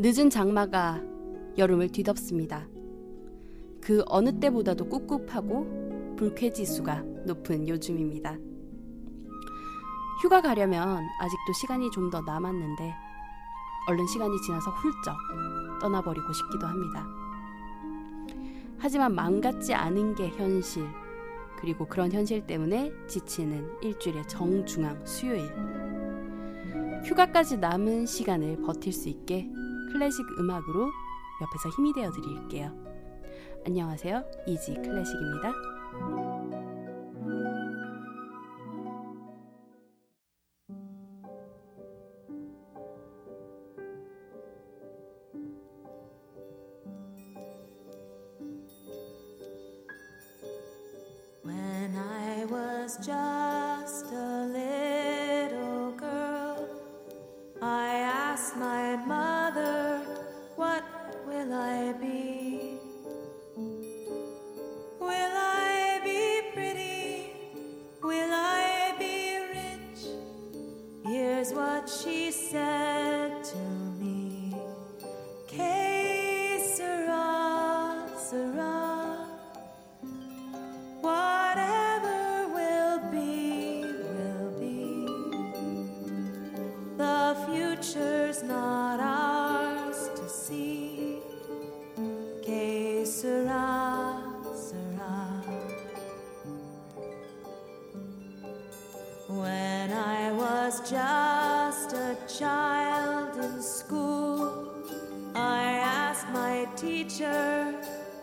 늦은 장마가 여름을 뒤덮습니다. 그 어느 때보다도 꿉꿉하고 불쾌지수가 높은 요즘입니다. 휴가 가려면 아직도 시간이 좀 더 남았는데 얼른 시간이 지나서 훌쩍 떠나버리고 싶기도 합니다. 하지만 망같지 않은 게 현실, 그리고 그런 현실 때문에 지치는 일주일의 정중앙 수요일. 휴가까지 남은 시간을 버틸 수 있게 클래식 음악으로 옆에서 힘이 되어 드릴게요. 안녕하세요. 이지 클래식입니다.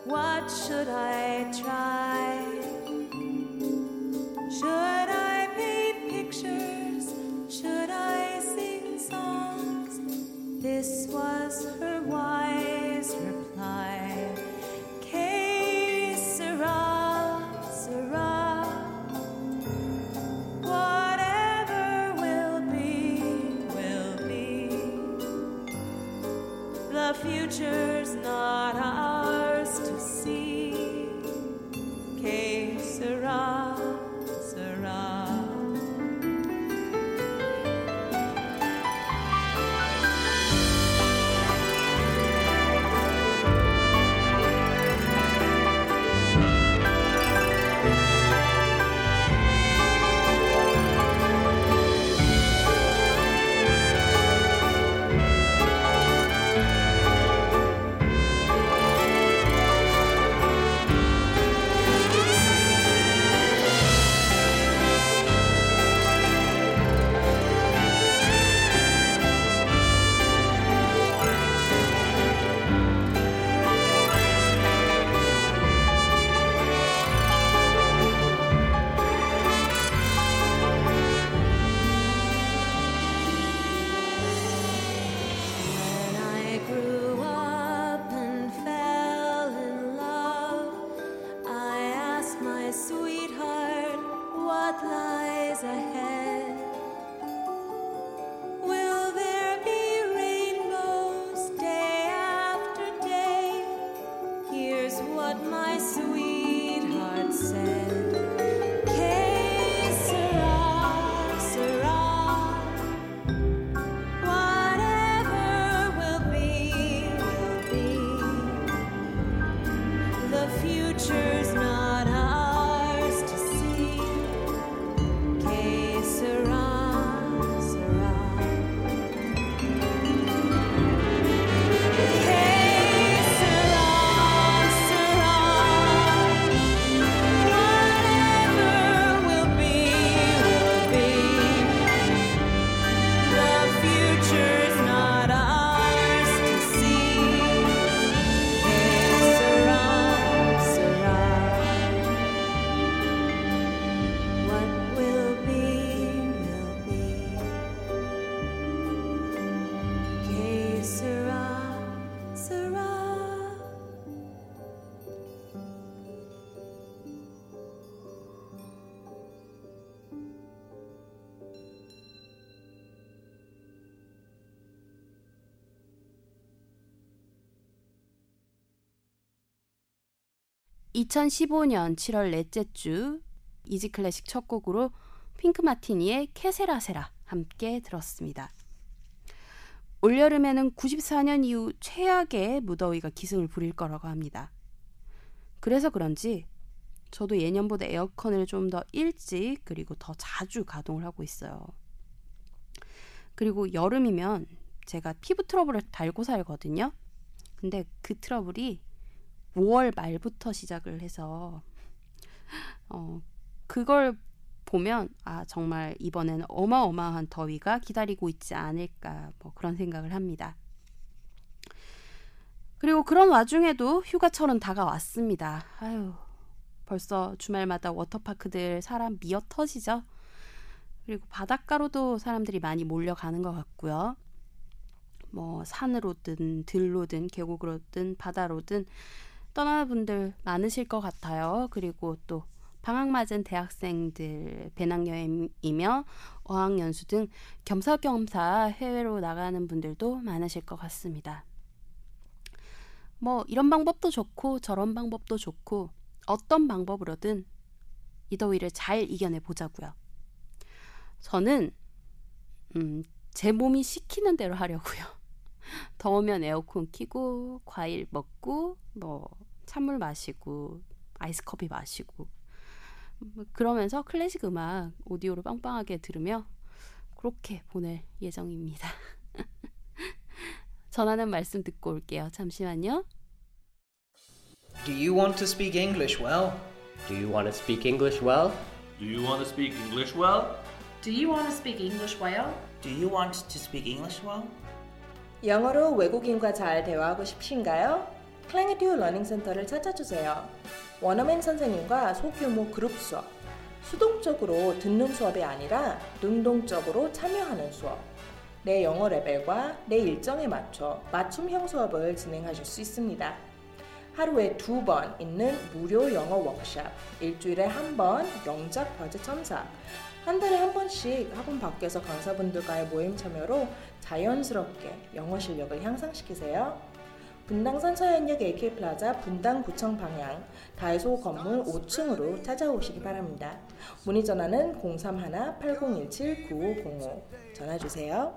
What should I try? Should I paint pictures? Should I sing songs? This was her wise reply. Whatever will be, will be. The future. (2015년 7월 넷째 주) Easy Classic 첫 곡으로 핑크 마티니의 케세라세라 함께 들었습니다. 올여름에는 94년 이후 최악의 무더위가 기승을 부릴 거라고 합니다. 그래서 그런지 저도 예년보다 에어컨을 좀 더 일찍 그리고 더 자주 가동을 하고 있어요. 그리고 여름이면 제가 피부 트러블을 달고 살거든요. 근데 그 트러블이 5월 말부터 시작을 해서 어 그걸 보면 아 정말 이번에는 어마어마한 더위가 기다리고 있지 않을까 뭐 그런 생각을 합니다. 그리고 그런 와중에도 휴가철은 다가왔습니다. 아유 벌써 주말마다 워터파크들 사람 미어 터지죠. 그리고 바닷가로도 사람들이 많이 몰려가는 것 같고요. 뭐 산으로든 들로든 계곡으로든 바다로든 떠나는 분들 많으실 것 같아요. 그리고 또 방학 맞은 대학생들 배낭여행이며 어학연수 등 겸사겸사 해외로 나가는 분들도 많으실 것 같습니다. 뭐 이런 방법도 좋고 저런 방법도 좋고 어떤 방법으로든 이 더위를 잘 이겨내 보자고요. 저는 음, 제 몸이 시키는 대로 하려고요. 더우면 에어컨 키고 과일 먹고 뭐 찬물 마시고 아이스 커피 마시고 뭐 그러면서 클래식 음악 오디오로 빵빵하게 들으며 그렇게 보낼 예정입니다. 전하는 말씀 듣고 올게요. 잠시만요. Do you want to speak English well? Do you want to speak English well? Do you want to speak English well? Do you want to speak English well? Do you want to speak English well? 영어로 외국인과 잘 대화하고 싶으신가요? 클랭에듀 러닝센터를 찾아주세요. 원어민 선생님과 소규모 그룹 수업. 수동적으로 듣는 수업이 아니라 능동적으로 참여하는 수업. 내 영어 레벨과 내 일정에 맞춰 맞춤형 수업을 진행하실 수 있습니다. 하루에 두 번 있는 무료 영어 워크샵, 일주일에 한 번 영작 과제 첨삭, 한 달에 한 번씩 학원 밖에서 강사분들과의 모임 참여로 자연스럽게 영어 실력을 향상시키세요. 분당선 서현역 AK플라자 분당구청 방향 다이소 건물 5층으로 찾아오시기 바랍니다. 문의 전화는 031-8017-9505 전화 주세요.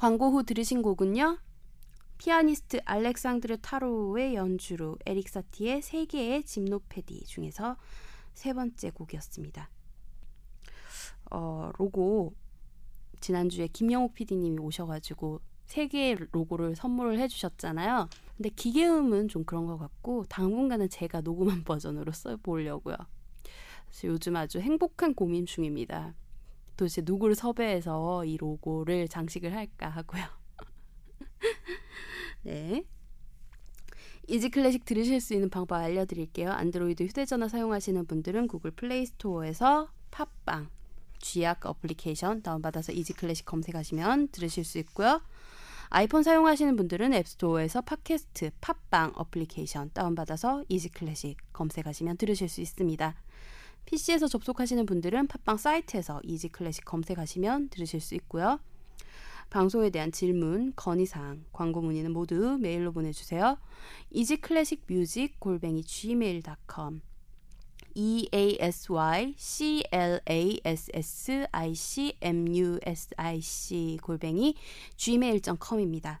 광고 후 들으신 곡은요. 피아니스트 알렉상드르 타로의 연주로 에릭 사티의 세 개의 짐노페디 중에서 세 번째 곡이었습니다. 어, 로고 지난주에 김영욱 PD님이 오셔가지고 세 개의 로고를 선물을 해주셨잖아요. 근데 기계음은 좀 그런 것 같고 당분간은 제가 녹음한 버전으로 써보려고요. 요즘 아주 행복한 고민 중입니다. 도대체 누구를 섭외해서 이 로고를 장식을 할까 하고요. 네. 이지 클래식 들으실 수 있는 방법 알려드릴게요. 안드로이드 휴대전화 사용하시는 분들은 구글 플레이 스토어에서 팟빵 쥐약 어플리케이션 다운받아서 이지 클래식 검색하시면 들으실 수 있고요. 아이폰 사용하시는 분들은 앱스토어에서 팟캐스트 팟빵 어플리케이션 다운받아서 이지 클래식 검색하시면 들으실 수 있습니다. PC에서 접속하시는 분들은 팟빵 사이트에서 이지 클래식 검색하시면 들으실 수 있고요. 방송에 대한 질문, 건의사항, 광고 문의는 모두 메일로 보내주세요. music 골뱅이 gmail.com e a s y c l a s s i c m u s i c 골뱅이 gmail.com입니다.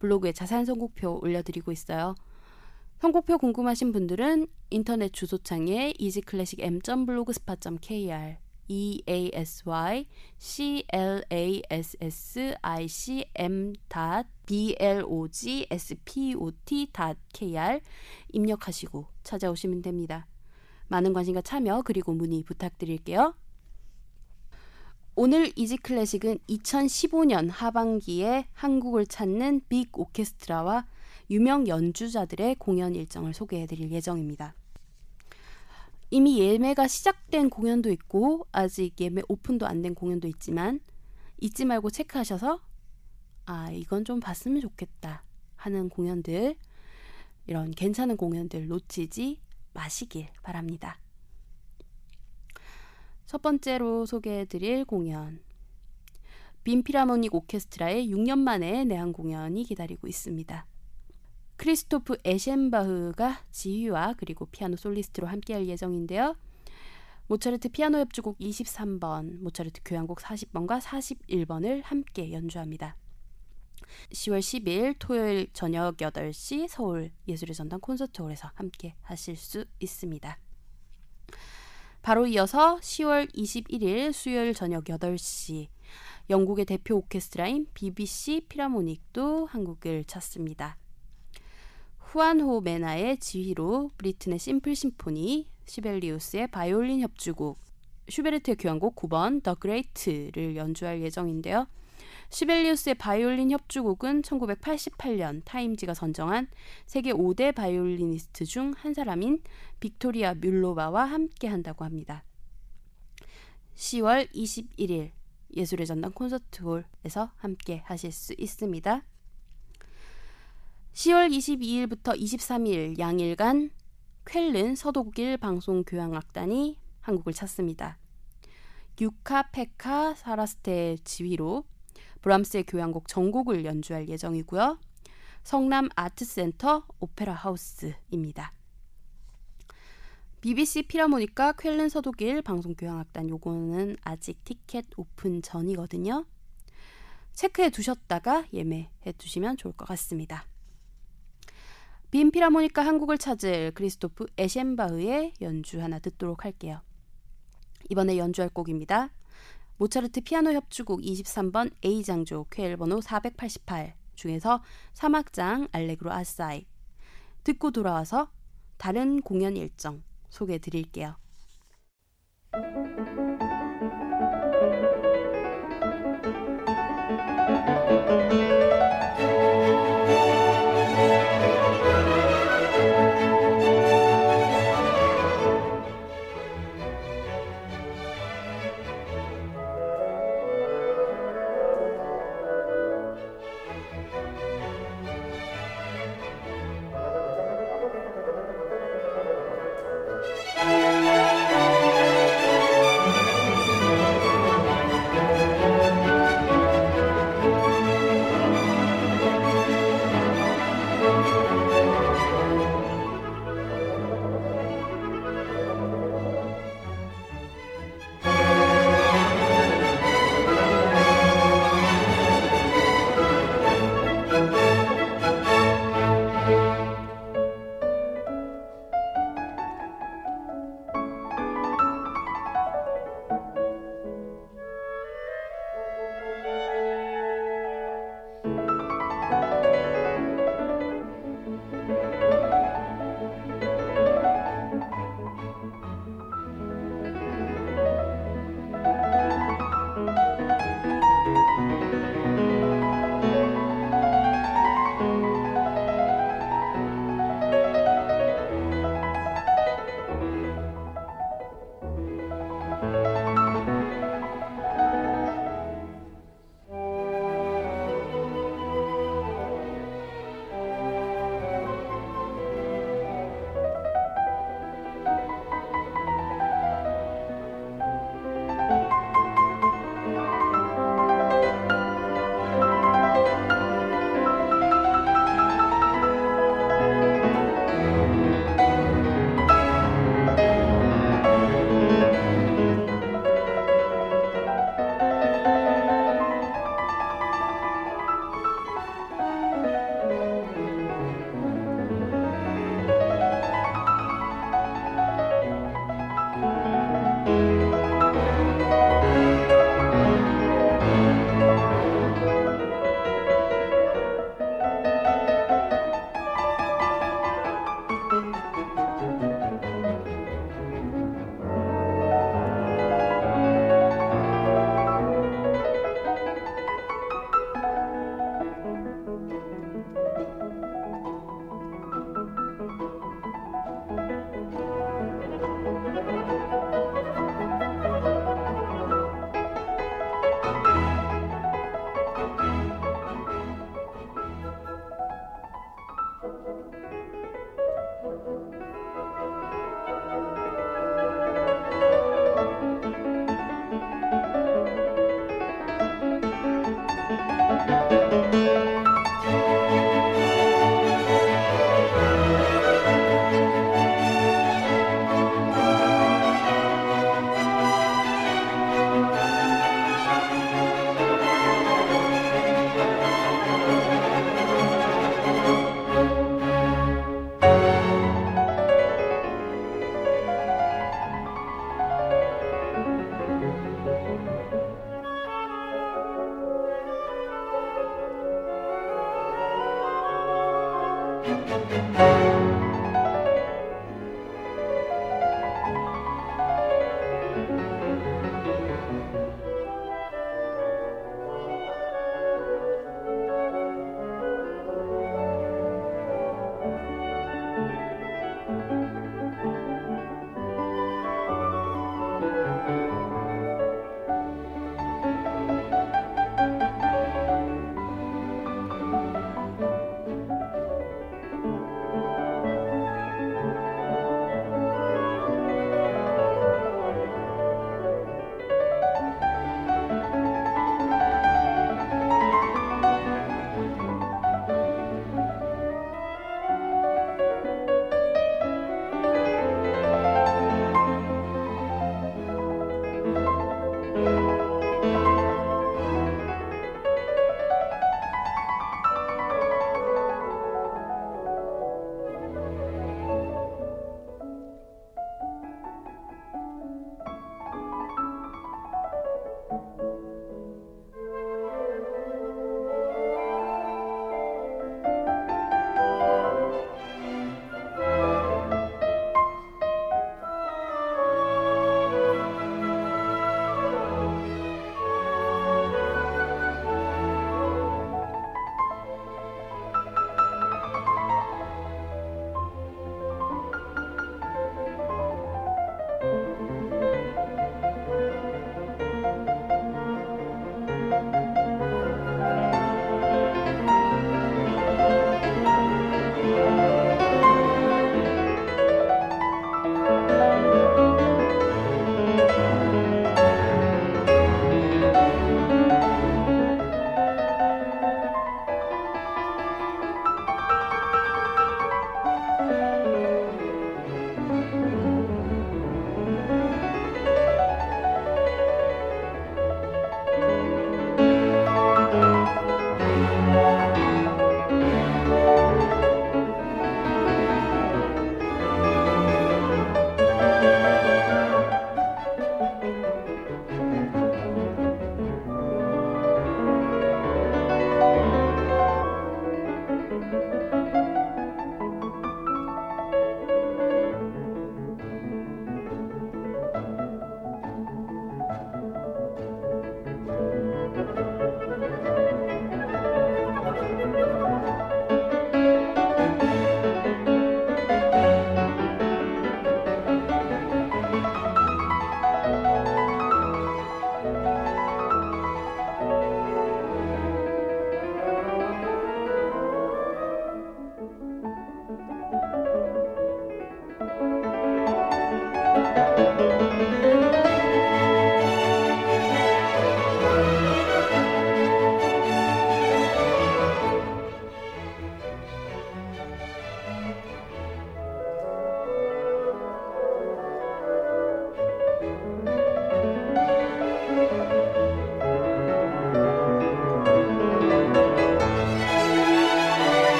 블로그에 자세한 선곡표 올려드리고 있어요. 선곡표 궁금하신 분들은 인터넷 주소창에 easyclassic m.blogspot.kr e a s y c l a s s i c m b l o g s p o t k r 입력하시고 찾아오시면 됩니다. 많은 관심과 참여 그리고 문의 부탁드릴게요. 오늘 이지 클래식은 2015년 하반기에 한국을 찾는 빅 오케스트라와 유명 연주자들의 공연 일정을 소개해 드릴 예정입니다. 이미 예매가 시작된 공연도 있고 아직 예매 오픈도 안 된 공연도 있지만 잊지 말고 체크하셔서 아 이건 좀 봤으면 좋겠다 하는 공연들 이런 괜찮은 공연들 놓치지 마시길 바랍니다. 첫 번째로 소개해드릴 공연 빈피라모닉 오케스트라의 6년 만에 내한 공연이 기다리고 있습니다. 크리스토프 에셴바흐가 지휘와 그리고 피아노 솔리스트로 함께할 예정인데요. 모차르트 피아노 협주곡 23번, 모차르트 교향곡 40번과 41번을 함께 연주합니다. 10월 10일 토요일 저녁 8시 서울 예술의 전당 콘서트홀에서 함께 하실 수 있습니다. 바로 이어서 10월 21일 수요일 저녁 8시 영국의 대표 오케스트라인 BBC 필하모닉도 한국을 찾습니다. 후안호 메나의 지휘로 브리튼의 Simple Symphony, 시벨리우스의 바이올린 협주곡, 슈베르트의 교향곡 9번 The Great를 연주할 예정인데요. 시벨리우스의 바이올린 협주곡은 1988년 타임지가 선정한 세계 5대 바이올리니스트 중 한 사람인 빅토리아 뮬로바와 함께 한다고 합니다. 10월 21일 예술의 전당 콘서트홀에서 함께 하실 수 있습니다. 10월 22일부터 23일 양일간 쾰른 서독일 방송 교향악단이 한국을 찾습니다. 유카 페카 사라스테 지휘로 브람스의 교향곡 전곡을 연주할 예정이고요. 성남 아트센터 오페라 하우스입니다. BBC 필하모닉과 쾰른 서독일 방송 교향악단 요거는 아직 티켓 오픈 전이거든요. 체크해 두셨다가 예매해 두시면 좋을 것 같습니다. 빈 필하모닉과 한국을 찾을 크리스토프 에셴바흐의 연주 하나 듣도록 할게요. 이번에 연주할 곡입니다. 모차르트 피아노 협주곡 23번 A장조 쾨헬 번호 488 중에서 3악장 알레그로 아사이 듣고 돌아와서 다른 공연 일정 소개해 드릴게요.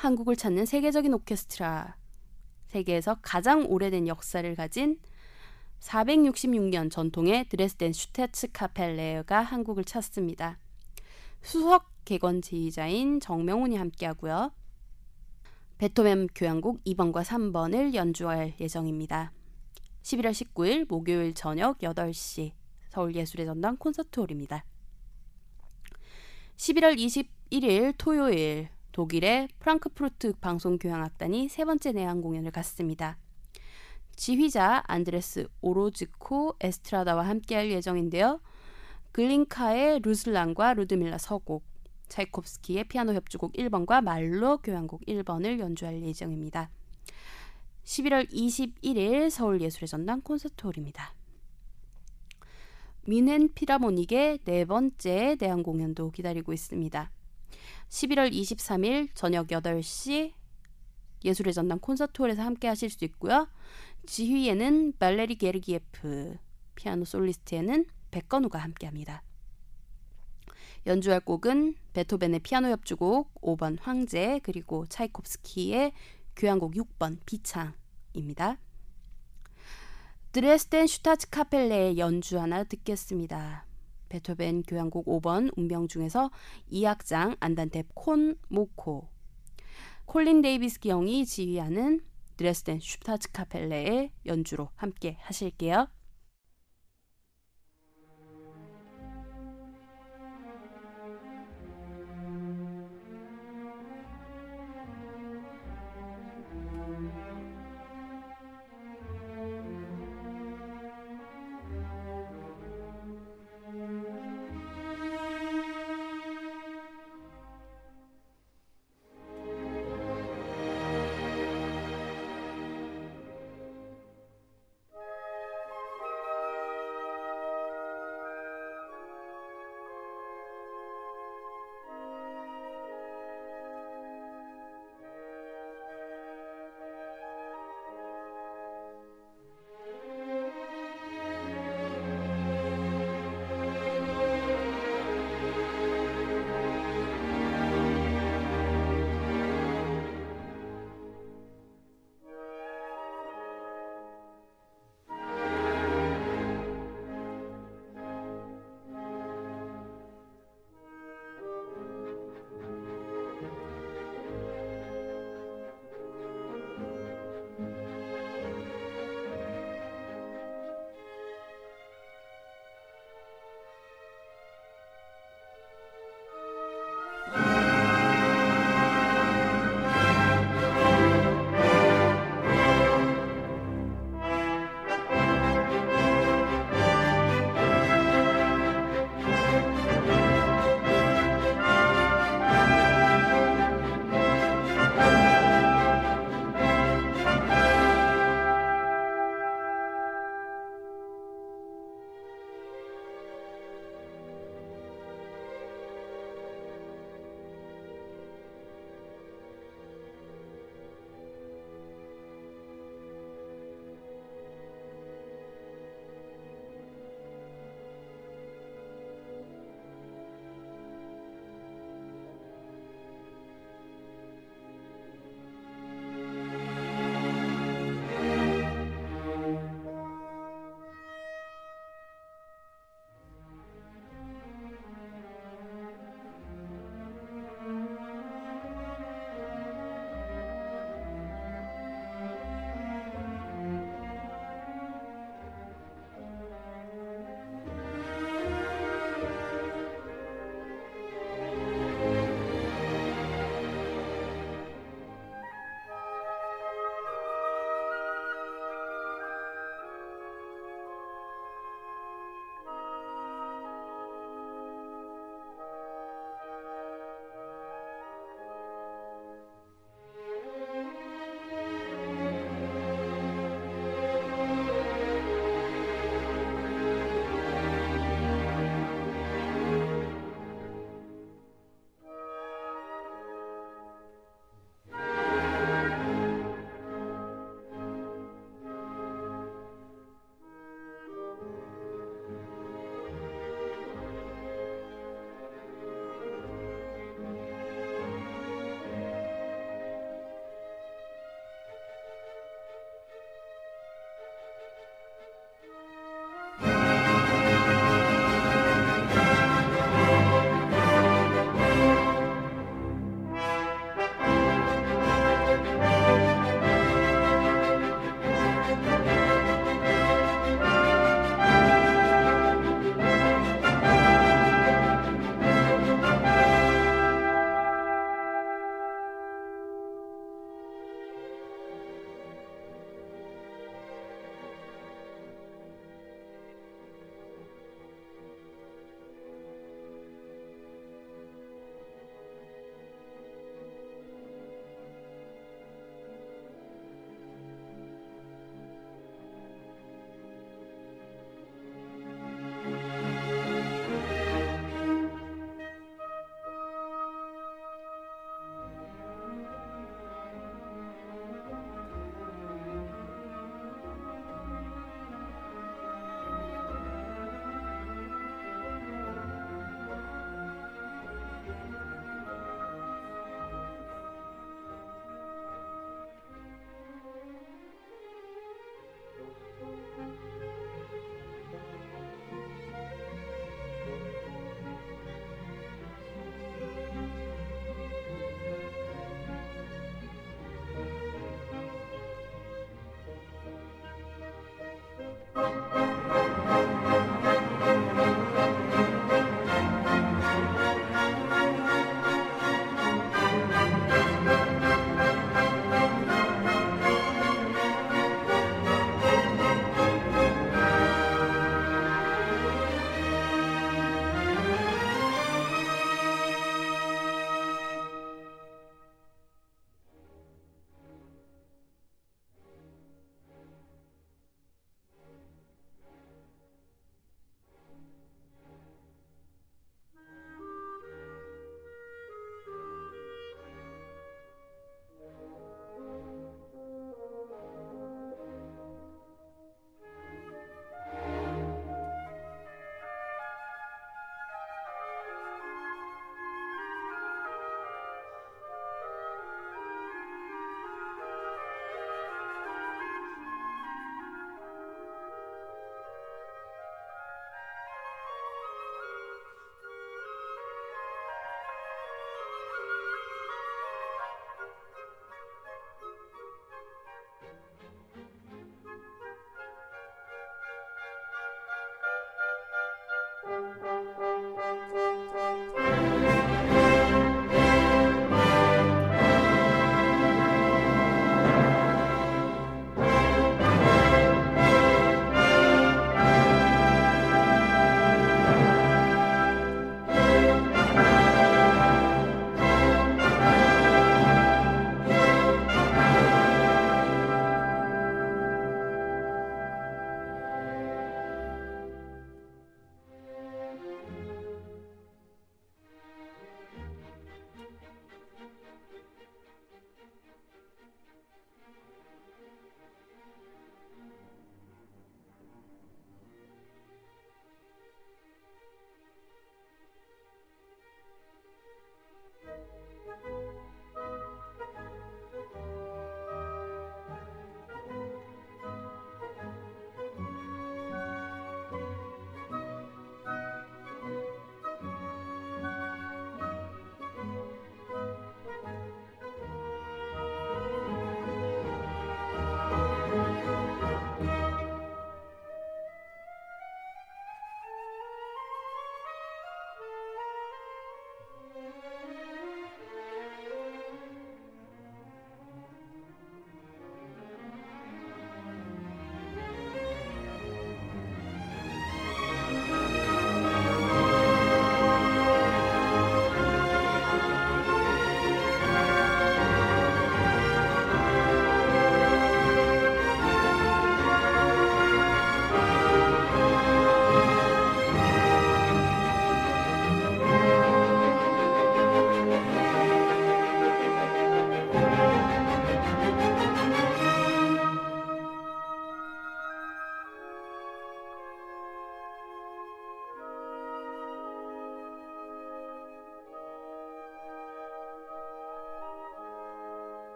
한국을 찾는 세계적인 오케스트라. 세계에서 가장 오래된 역사를 가진 466년 전통의 드레스덴 슈테츠 카펠레가 한국을 찾습니다. 수석 개건 지휘자인 정명훈이 함께하고요. 베토벤 교향곡 2번과 3번을 연주할 예정입니다. 11월 19일 목요일 저녁 8시 서울예술의 전당 콘서트홀입니다. 11월 21일 토요일 독일의 프랑크푸르트 방송 교향악단이 세 번째 내한 공연을 갖습니다. 지휘자 안드레스 오로즈코 에스트라다와 함께할 예정인데요. 글린카의 루슬란과 루드밀라 서곡, 차이콥스키의 피아노 협주곡 1번과 말로 교향곡 1번을 연주할 예정입니다. 11월 21일 서울예술의 전당 콘서트홀입니다. 미넨 피라모닉의 네 번째 내한 공연도 기다리고 있습니다. 11월 23일 저녁 8시 예술의 전당 콘서트홀에서 함께 하실 수 있고요. 지휘에는 발레리 게르기예프, 피아노 솔리스트에는 백건우가 함께합니다. 연주할 곡은 베토벤의 피아노 협주곡 5번 황제 그리고 차이콥스키의 교향곡 6번 비창입니다. 드레스덴 슈타츠 카펠레의 연주 하나 듣겠습니다. 베토벤 교향곡 5번 운명 중에서 2악장 안단테 con moto 콜린 데이비스 경이 지휘하는 드레스덴 슈타츠 카펠레의 연주로 함께 하실게요.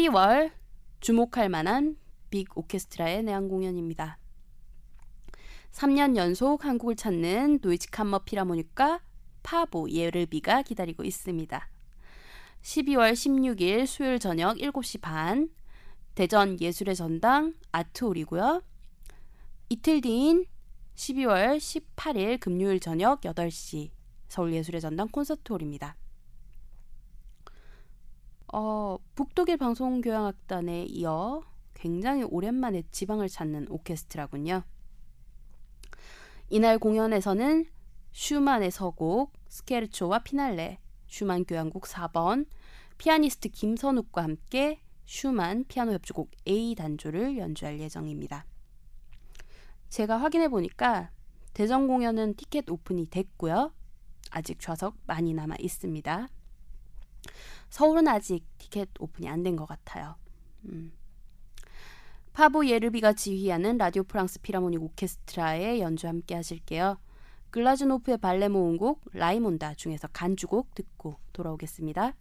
12월 주목할 만한 big 오케스트라의 내한 공연입니다. 3년 연속 한국을 찾는 도이치 캄머 필하모닉과 파보 예르비가 기다리고 있습니다. 12월 16일 수요일 저녁 7시 반 대전 예술의 전당 아트홀이고요. 이틀 뒤인 12월 18일 금요일 저녁 8시 서울예술의 전당 콘서트홀입니다. 어, 북독일 방송교향악단에 이어 굉장히 오랜만에 지방을 찾는 오케스트라군요. 이날 공연에서는 슈만의 서곡 스케르초와 피날레, 슈만 교향곡 4번, 피아니스트 김선욱과 함께 슈만 피아노 협주곡 A 단조를 연주할 예정입니다. 제가 확인해 보니까 대전 공연은 티켓 오픈이 됐고요. 아직 좌석 많이 남아 있습니다. 서울은 아직 티켓 오픈이 안 된 것 같아요. 음. 파보 예르비가 지휘하는 라디오 프랑스 피라모닉 오케스트라의 연주 함께 하실게요. 글라즈노프의 발레 모음곡 라이몬다 중에서 간주곡 듣고 돌아오겠습니다.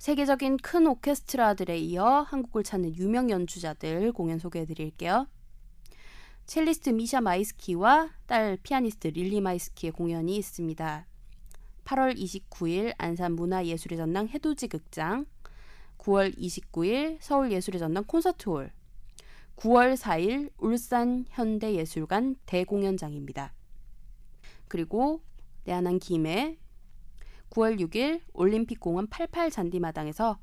세계적인 큰 오케스트라들에 이어 한국을 찾는 유명 연주자들 공연 소개해 드릴게요. 첼리스트 미샤 마이스키와 딸 피아니스트 릴리 마이스키의 공연이 있습니다. 8월 29일 안산 문화예술의 전당 해돋이 극장, 9월 29일 서울예술의 전당 콘서트홀, 9월 4일 울산 현대예술관 대공연장입니다. 그리고 내한한 김에 9월 6일 올림픽공원 88 잔디마당에서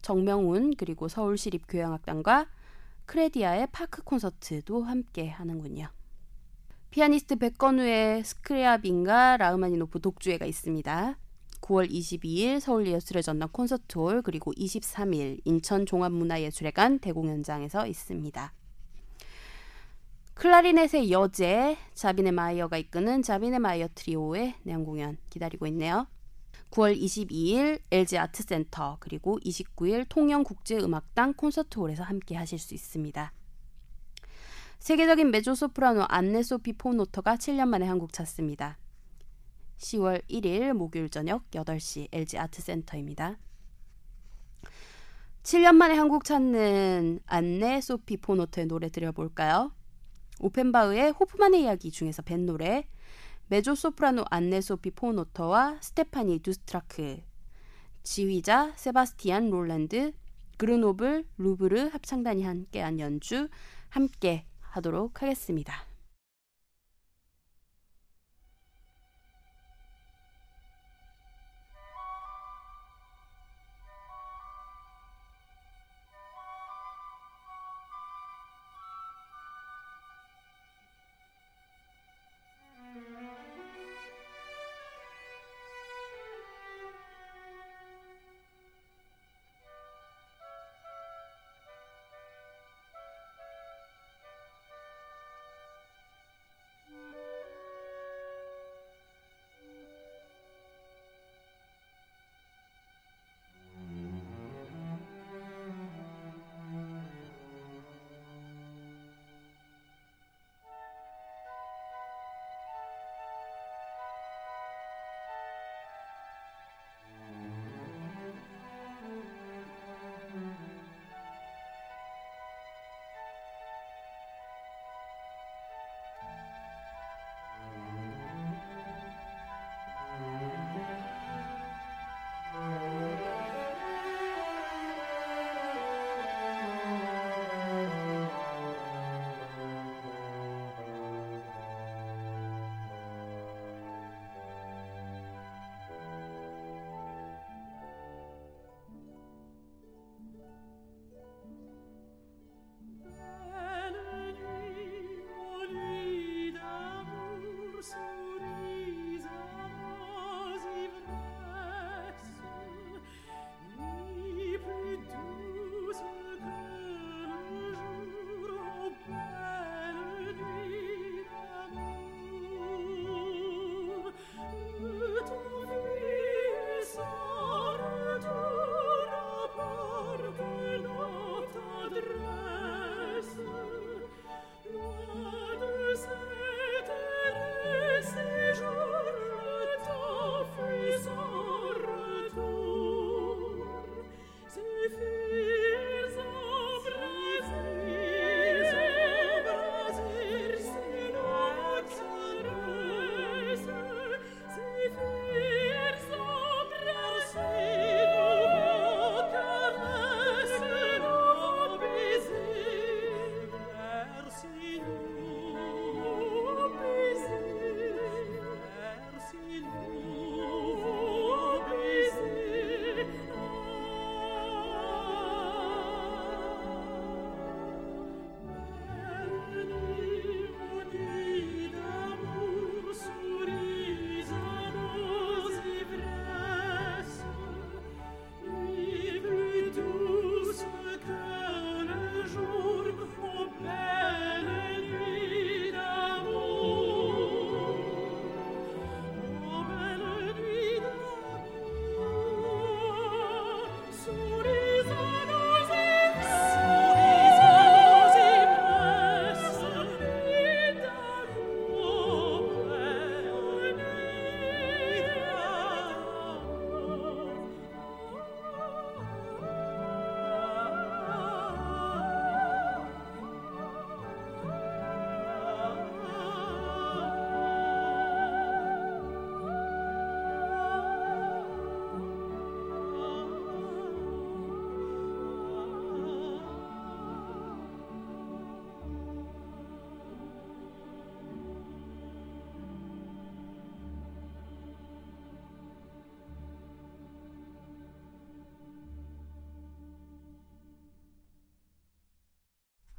정명훈 그리고 서울시립교향악단과 크레디아의 파크 콘서트도 함께 하는군요. 피아니스트 백건우의 스크리아빈과 라흐마니노프 독주회가 있습니다. 9월 22일 서울예술의 전당 콘서트홀 그리고 23일 인천 종합문화예술회관 대공연장에서 있습니다. 클라리넷의 여제 자비네 마이어가 이끄는 자비네 마이어 트리오의 내한 공연 기다리고 있네요. 9월 22일 LG 아트센터 그리고 29일 통영국제음악당 콘서트홀에서 함께 하실 수 있습니다. 세계적인 메조소프라노 안네 소피 폰 오터가 7년 만에 한국 찾습니다. 10월 1일 목요일 저녁 8시 LG 아트센터입니다. 7년 만에 한국 찾는 안네 소피 폰 오터의 노래 들려볼까요? 오펜바흐의 호프만의 이야기 중에서 뱃노래 메조 소프라노 안네 소피 폰 오터와 스테파니 두스트라크 지휘자 세바스티안 롤랜드 그르노블 루브르 합창단이 함께한 연주 함께 하도록 하겠습니다.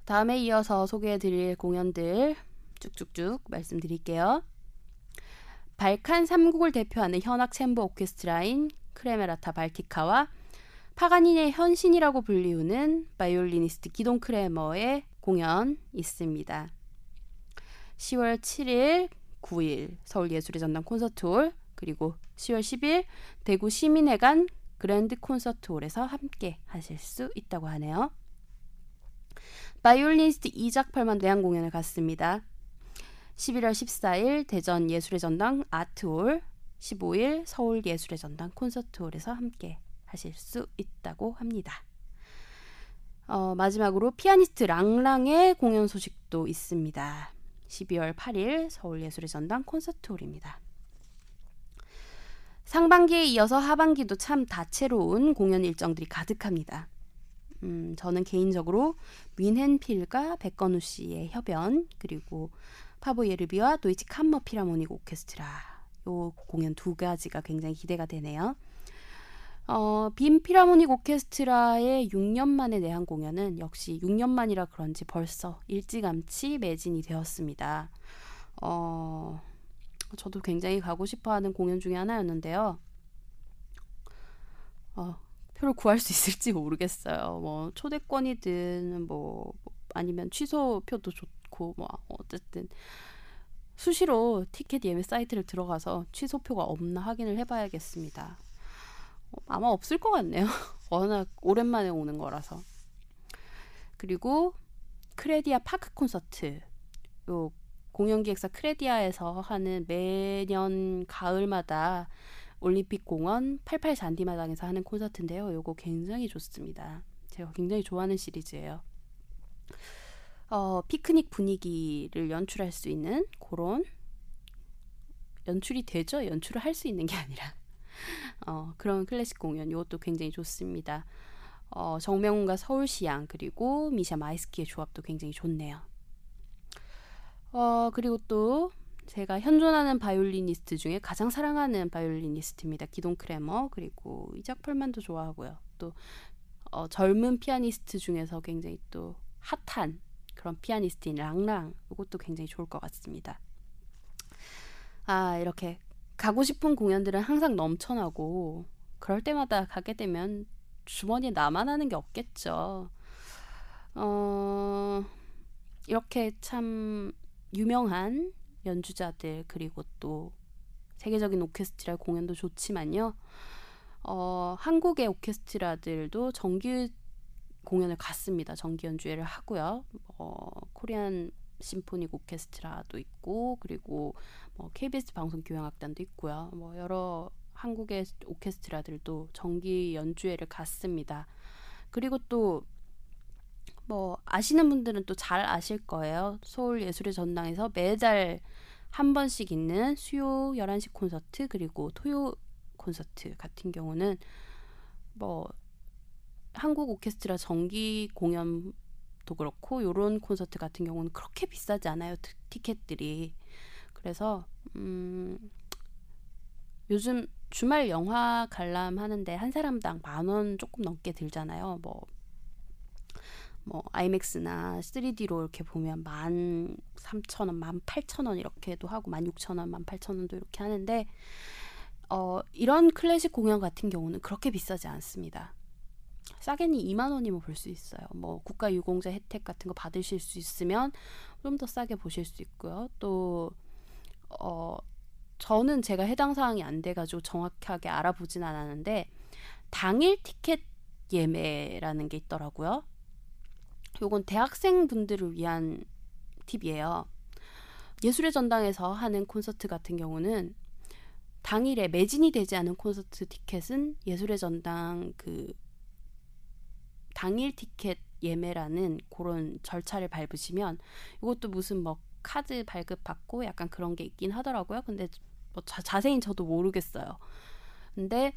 다음에 이어서 소개해드릴 공연들 쭉쭉쭉 말씀드릴게요. 발칸 3국을 대표하는 현악 챔버 오케스트라인 크레메라타 발티카와 파가니니의 현신이라고 불리우는 바이올리니스트 기돈 크레머의 공연 있습니다. 10월 7일, 9일 서울예술의 전당 콘서트홀 그리고 10월 10일 대구 시민회관 그랜드 콘서트홀에서 함께 하실 수 있다고 하네요. 바이올리니스트 이작 펄만 내한 공연을 갖습니다. 11월 14일 대전 예술의 전당 아트홀, 15일 서울 예술의 전당 콘서트홀에서 함께 하실 수 있다고 합니다. 어, 마지막으로 피아니스트 랑랑의 공연 소식도 있습니다. 12월 8일 서울 예술의 전당 콘서트홀입니다. 상반기에 이어서 하반기도 참 다채로운 공연 일정들이 가득합니다. 음, 저는 개인적으로 윈헨필과 백건우 씨의 협연 그리고 파보 예르비와 도이치 캄머 피라모닉 오케스트라 요 공연 두 가지가 굉장히 기대가 되네요. 어, 빔 피라모닉 오케스트라의 6년 만에 내한 공연은 역시 6년 만이라 그런지 벌써 일찌감치 매진이 되었습니다. 어, 저도 굉장히 가고 싶어 하는 공연 중에 하나였는데요. 어, 표를 구할 수 있을지 모르겠어요. 뭐 초대권이든 뭐 아니면 취소표도 좋고 뭐 어쨌든 수시로 티켓 예매 사이트를 들어가서 취소표가 없나 확인을 해봐야겠습니다. 어, 아마 없을 것 같네요. 워낙 오랜만에 오는 거라서. 그리고 크레디아 파크 콘서트. 요 공연기획사 크레디아에서 하는 매년 가을마다 올림픽 공원 88 잔디마당에서 하는 콘서트인데요. 요거 굉장히 좋습니다. 제가 굉장히 좋아하는 시리즈예요. 어, 피크닉 분위기를 연출할 수 있는 그런 연출이 되죠. 연출을 할 수 있는 게 아니라 어, 그런 클래식 공연 이것도 굉장히 좋습니다. 어, 정명훈과 서울시향 그리고 미샤 마이스키의 조합도 굉장히 좋네요. 어, 그리고 또 제가 현존하는 바이올리니스트 중에 가장 사랑하는 바이올리니스트입니다. 기돈 크레머 그리고 이작 펄만도 좋아하고요. 또 어, 젊은 피아니스트 중에서 굉장히 또 핫한 그런 피아니스트인 랑랑 이것도 굉장히 좋을 것 같습니다. 아 이렇게 가고 싶은 공연들은 항상 넘쳐나고 그럴 때마다 가게 되면 주머니에 남아나는 게 없겠죠. 어, 이렇게 참 유명한 연주자들 그리고 또 세계적인 오케스트라 공연도 좋지만요. 어, 한국의 오케스트라들도 정규 공연을 갔습니다. 정기 연주회를 하고요. 어, 코리안 심포닉 오케스트라도 있고 그리고 뭐 KBS 방송 교향악단도 있고요. 뭐 여러 한국의 오케스트라들도 정기 연주회를 갔습니다. 그리고 또 뭐 아시는 분들은 또 잘 아실 거예요. 서울 예술의 전당에서 매달 한 번씩 있는 수요 11시 콘서트 그리고 토요 콘서트 같은 경우는 뭐 한국 오케스트라 정기 공연도 그렇고 요런 콘서트 같은 경우는 그렇게 비싸지 않아요. 티켓들이. 그래서 음 요즘 주말 영화 관람하는데 한 사람당 만 원 조금 넘게 들잖아요. 뭐, 뭐, 아이맥스나 3D로 이렇게 보면 만 삼천 원, 만 팔천 원 이렇게도 하고, 만 육천 원, 만 팔천 원도 이렇게 하는데, 어, 이런 클래식 공연 같은 경우는 그렇게 비싸지 않습니다. 싸게는 2만 원이면 볼 수 있어요. 뭐 국가 유공자 혜택 같은 거 받으실 수 있으면 좀 더 싸게 보실 수 있고요. 또 어, 저는 제가 해당 사항이 안 돼가지고 정확하게 알아보진 않았는데 당일 티켓 예매라는 게 있더라고요. 요건 대학생 분들을 위한 팁이에요. 예술의 전당에서 하는 콘서트 같은 경우는 당일에 매진이 되지 않은 콘서트 티켓은 예술의 전당 그 당일 티켓 예매라는 그런 절차를 밟으시면 이것도 무슨 뭐 카드 발급 받고 약간 그런 게 있긴 하더라고요. 근데 뭐 자, 자세히 저도 모르겠어요. 근데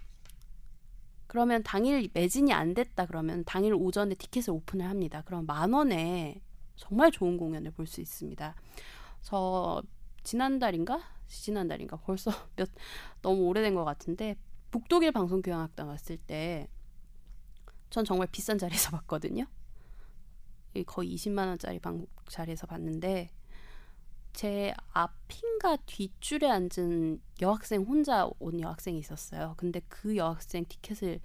그러면 당일 매진이 안 됐다 그러면 당일 오전에 티켓을 오픈을 합니다. 그럼 만 원에 정말 좋은 공연을 볼 수 있습니다. 저 지난달인가? 지난달인가? 벌써 몇 너무 오래된 것 같은데 북독일 방송 교향악단 왔을 때 전 정말 비싼 자리에서 봤거든요. 거의 20만 원짜리 방 자리에서 봤는데 제 앞인가 뒷줄에 앉은 여학생 혼자 온 여학생이 있었어요. 근데 그 여학생 티켓을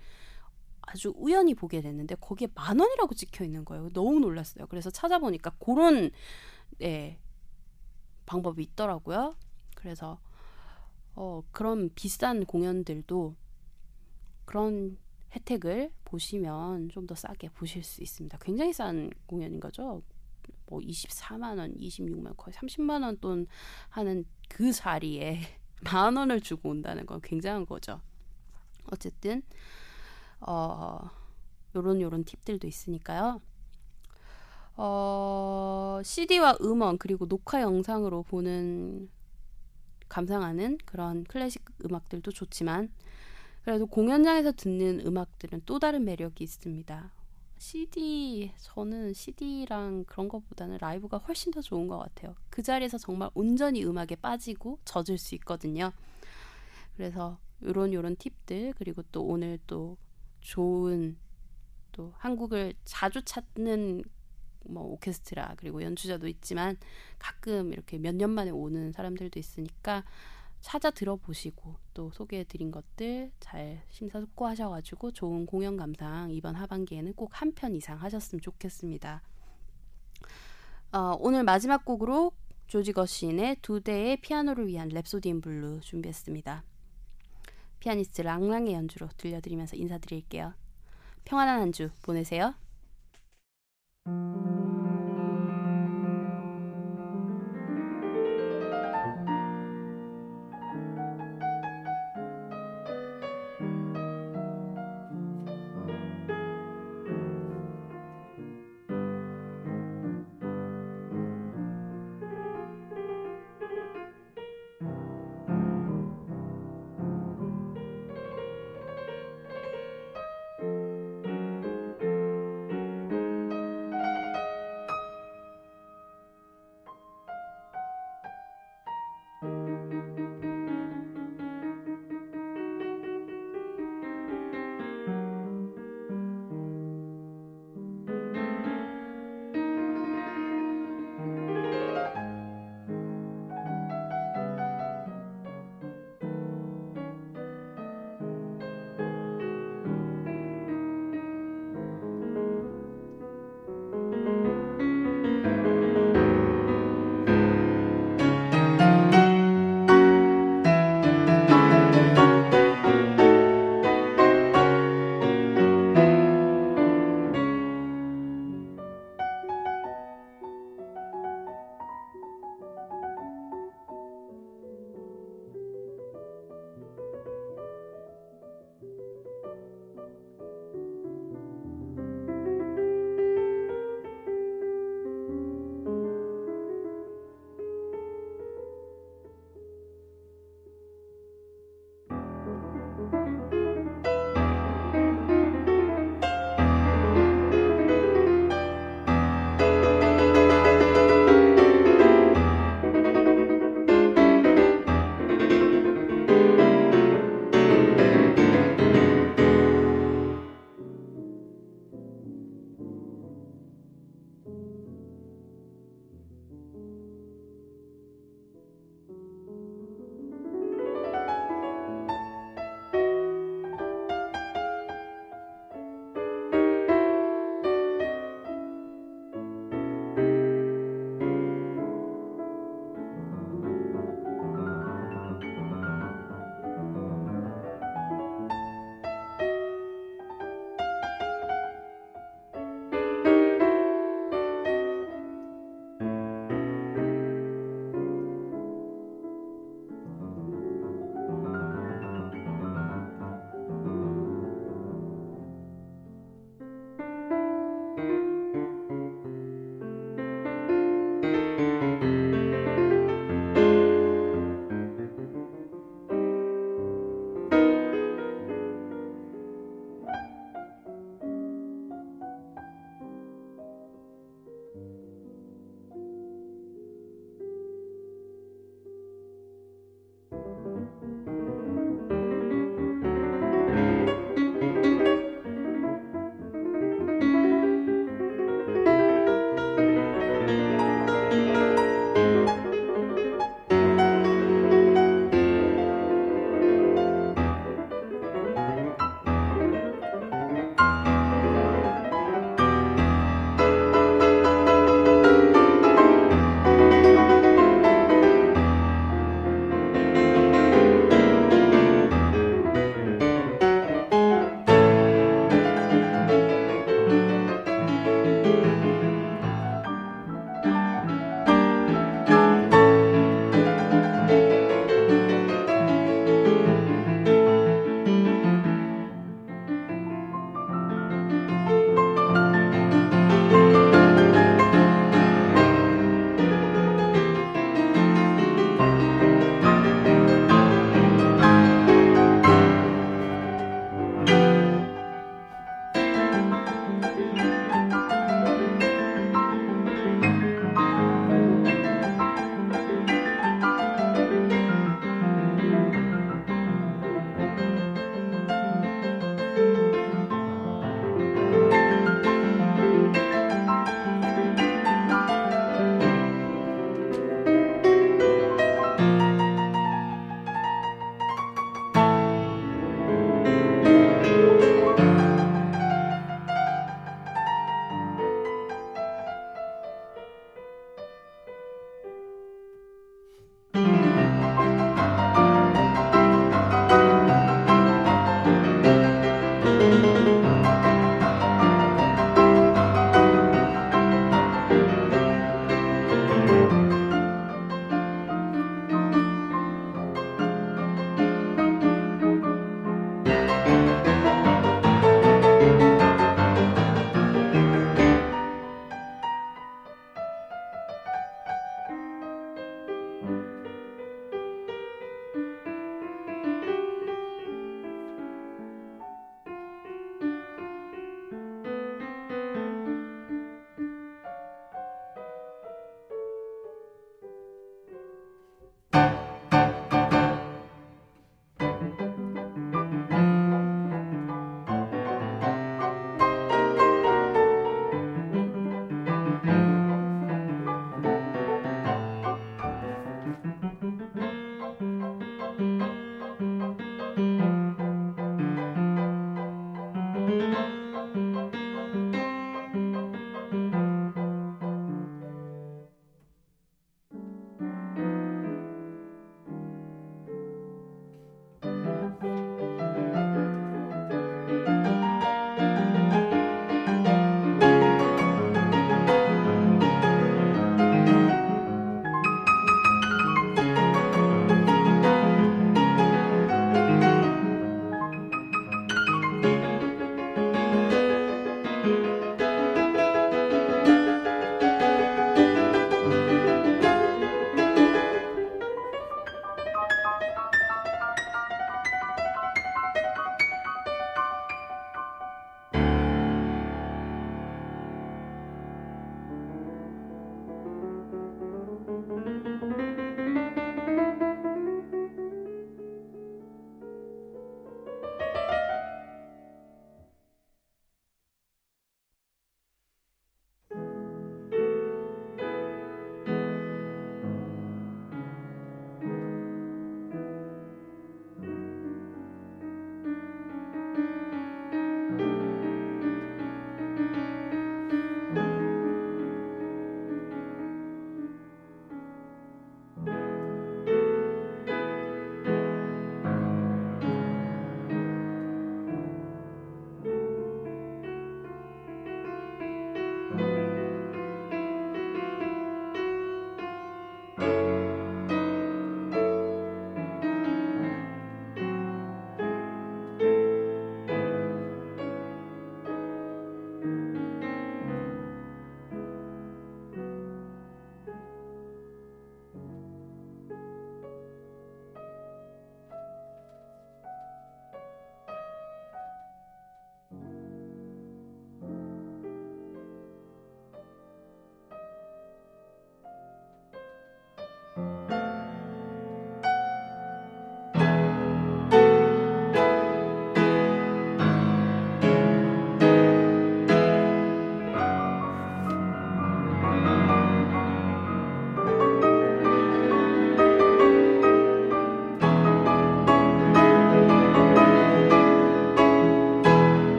아주 우연히 보게 됐는데 거기에 만 원이라고 찍혀 있는 거예요. 너무 놀랐어요. 그래서 찾아보니까 그런 네, 방법이 있더라고요. 그래서 어, 그런 비싼 공연들도 그런 혜택을 보시면 좀 더 싸게 보실 수 있습니다. 굉장히 싼 공연인 거죠. 뭐 24만 원, 26만 원, 거의 30만 원 돈 하는 그 자리에 만 원을 주고 온다는 건 굉장한 거죠. 어쨌든 어 요런 요런 팁들도 있으니까요. 어 CD와 음원 그리고 녹화 영상으로 보는 감상하는 그런 클래식 음악들도 좋지만 그래도 공연장에서 듣는 음악들은 또 다른 매력이 있습니다. CD 저는 CD랑 그런 것보다는 라이브가 훨씬 더 좋은 것 같아요. 그 자리에서 정말 온전히 음악에 빠지고 젖을 수 있거든요. 그래서 요런 요런 팁들 그리고 또 오늘 또 좋은 또 한국을 자주 찾는 뭐 오케스트라 그리고 연주자도 있지만 가끔 이렇게 몇 년 만에 오는 사람들도 있으니까 찾아 들어보시고 또 소개해드린 것들 잘 심사숙고하셔가지고 좋은 공연 감상 이번 하반기에는 꼭 한 편 이상 하셨으면 좋겠습니다. 어, 오늘 마지막 곡으로 조지 거슈인의 두 대의 피아노를 위한 Rhapsody in Blue 준비했습니다. 피아니스트 랑랑의 연주로 들려드리면서 인사드릴게요. 평안한 한 주 보내세요.